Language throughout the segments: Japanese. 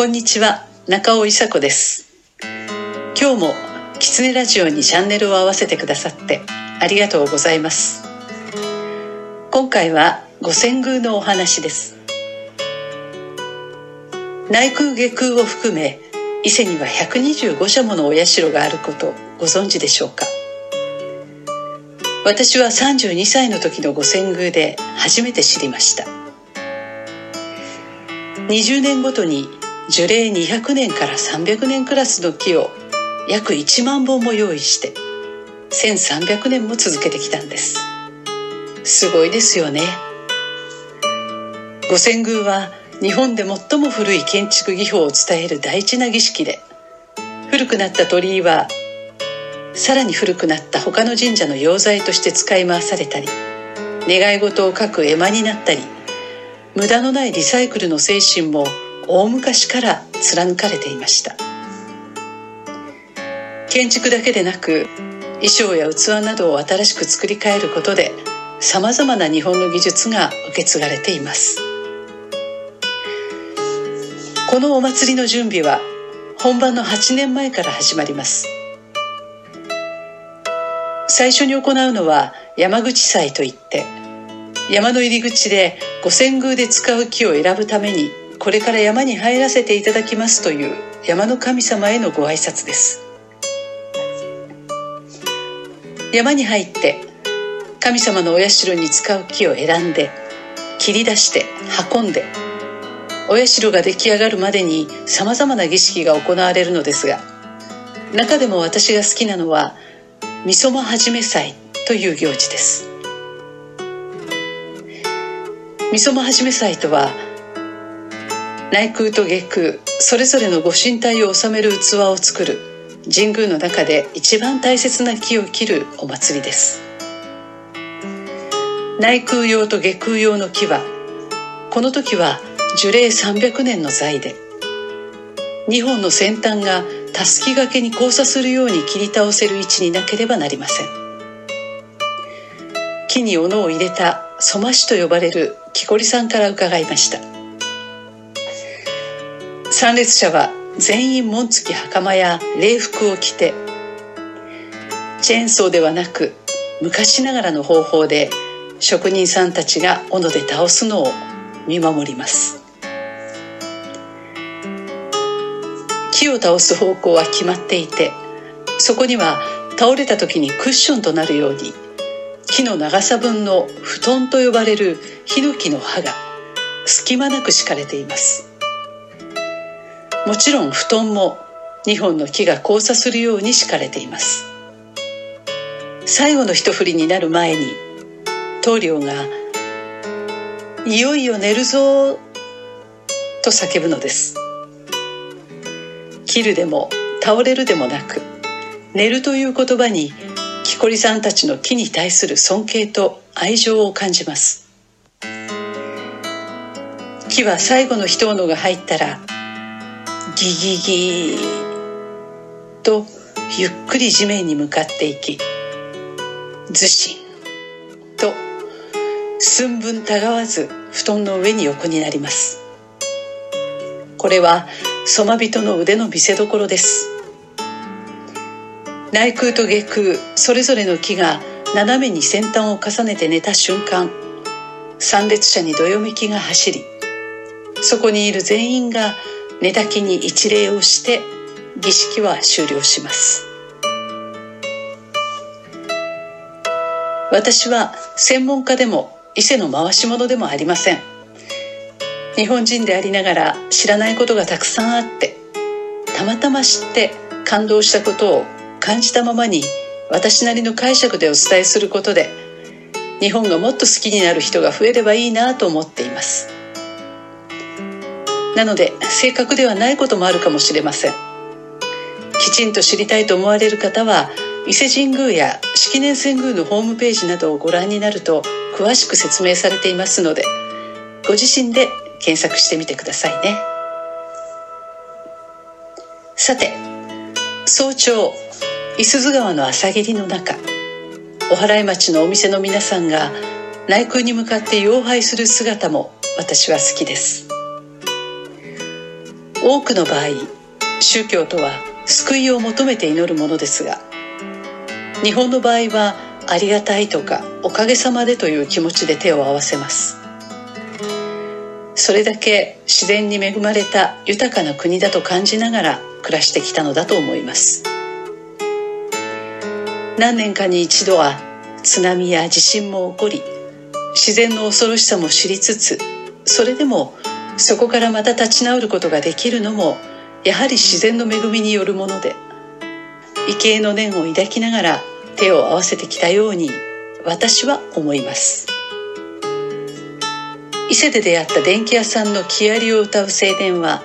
こんにちは中尾伊佐子です。今日もキツネラジオにチャンネルを合わせてくださってありがとうございます。今回は五千宮のお話です。内宮下宮を含め伊勢には125社ものお社があることご存知でしょうか？私は32歳の時の五千宮で初めて知りました。20年ごとに樹齢200年から300年クラスの木を約1万本も用意して1300年も続けてきたんです。すごいですよね。五千宮は日本で最も古い建築技法を伝える大事な儀式で古くなった鳥居はさらに古くなった他の神社の用材として使い回されたり願い事を書く絵馬になったり無駄のないリサイクルの精神も大昔から貫かれていました。建築だけでなく衣装や器などを新しく作り変えることでさまざまな日本の技術が受け継がれています。このお祭りの準備は本番の8年前から始まります。最初に行うのは山口祭といって山の入り口で五千宮で使う木を選ぶためにこれから山に入らせていただきますという山の神様へのご挨拶です。山に入って神様のお社に使う木を選んで切り出して運んでお社が出来上がるまでにさまざまな儀式が行われるのですが中でも私が好きなのはみそまはじめ祭という行事です。みそまはじめ祭とは内宮と下宮それぞれのご神体を収める器を作る神宮の中で一番大切な木を切るお祭りです。内宮用と下宮用の木はこの時は樹齢300年の材で2本の先端がたすき掛けに交差するように切り倒せる位置になければなりません。木に斧を入れたそましと呼ばれる木こりさんから伺いました。参列者は全員紋付き袴や礼服を着てチェーンソーではなく昔ながらの方法で職人さんたちが斧で倒すのを見守ります。木を倒す方向は決まっていてそこには倒れた時にクッションとなるように木の長さ分の布団と呼ばれるヒノキの刃が隙間なく敷かれています。もちろん布団も2本の木が交差するように敷かれています。最後の一振りになる前に棟梁が「いよいよ寝るぞ」と叫ぶのです。切るでも倒れるでもなく寝るという言葉に木こりさんたちの木に対する尊敬と愛情を感じます。木は最後の一斧が入ったらギギギとゆっくり地面に向かっていきずしんと寸分たがわず布団の上に横になります。これはそま人の腕の見せ所です。内空と下空それぞれの木が斜めに先端を重ねて寝た瞬間参列者にどよめきが走りそこにいる全員が寝たきに一礼をして儀式は終了します。私は専門家でも伊勢の回し者でもありません。日本人でありながら知らないことがたくさんあってたまたま知って感動したことを感じたままに私なりの解釈でお伝えすることで日本がもっと好きになる人が増えればいいなと思っています。なので正確ではないこともあるかもしれません。きちんと知りたいと思われる方は伊勢神宮や式年遷宮のホームページなどをご覧になると詳しく説明されていますのでご自身で検索してみてくださいね。さて早朝五十鈴川の朝霧の中お祓い町のお店の皆さんが内宮に向かって妖拝する姿も私は好きです。多くの場合宗教とは救いを求めて祈るものですが日本の場合はありがたいとかおかげさまでという気持ちで手を合わせます。それだけ自然に恵まれた豊かな国だと感じながら暮らしてきたのだと思います。何年かに一度は津波や地震も起こり自然の恐ろしさも知りつつそれでもそこからまた立ち直ることができるのもやはり自然の恵みによるもので畏敬の念を抱きながら手を合わせてきたように私は思います。伊勢で出会った電気屋さんの木遣りを歌う青年は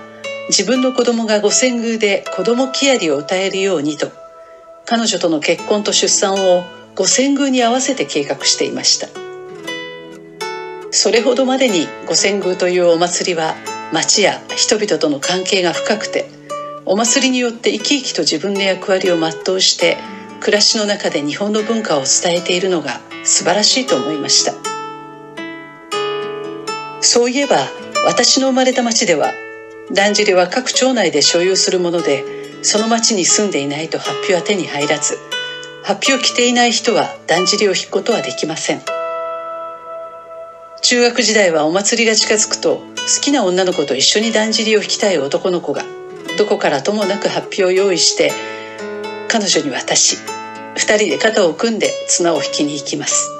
自分の子供が五千宮で子供木遣りを歌えるようにと彼女との結婚と出産を五千宮に合わせて計画していました。それほどまでに五千宮というお祭りは町や人々との関係が深くてお祭りによって生き生きと自分の役割を全うして暮らしの中で日本の文化を伝えているのが素晴らしいと思いました。そういえば私の生まれた町ではだんじりは各町内で所有するものでその町に住んでいないと発表は手に入らず発表を着ていない人はだんじりを引くことはできません。中学時代はお祭りが近づくと好きな女の子と一緒にだんじりを引きたい男の子がどこからともなく発表を用意して彼女に渡し2人で肩を組んで綱を引きに行きます。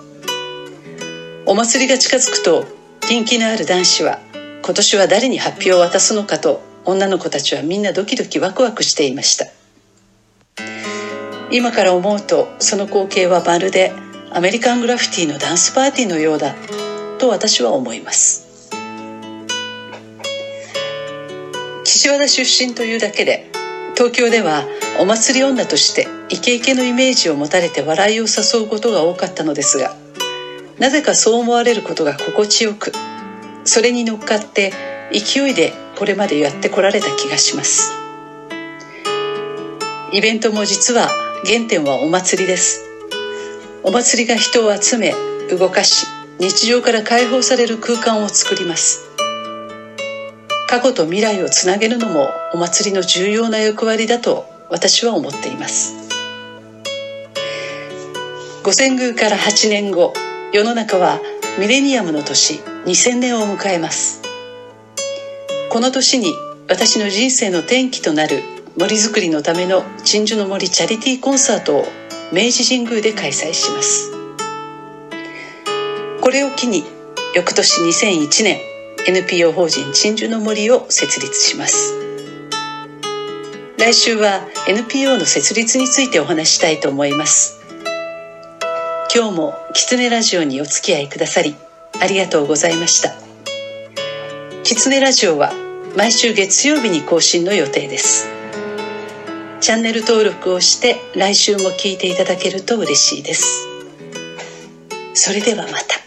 お祭りが近づくと人気のある男子は今年は誰に発表を渡すのかと女の子たちはみんなドキドキワクワクしていました。今から思うとその光景はまるでアメリカングラフィティのダンスパーティーのようだ。と私は思います。岸和田出身というだけで東京ではお祭り女としてイケイケのイメージを持たれて笑いを誘うことが多かったのですがなぜかそう思われることが心地よくそれに乗っかって勢いでこれまでやってこられた気がします。イベントも実は原点はお祭りです。お祭りが人を集め動かし日常から解放される空間を作ります。過去と未来をつなげるのもお祭りの重要な役割だと私は思っています。五千宮から8年後世の中はミレニアムの年2000年を迎えます。この年に私の人生の転機となる森づくりのための鎮守の森チャリティーコンサートを明治神宮で開催します。これを機に翌年2001年 NPO 法人鎮守の森を設立します。来週は NPO の設立についてお話したいと思います。今日もキツネラジオにお付き合いくださりありがとうございました。キツネラジオは毎週月曜日に更新の予定です。チャンネル登録をして来週も聞いていただけると嬉しいです。それではまた。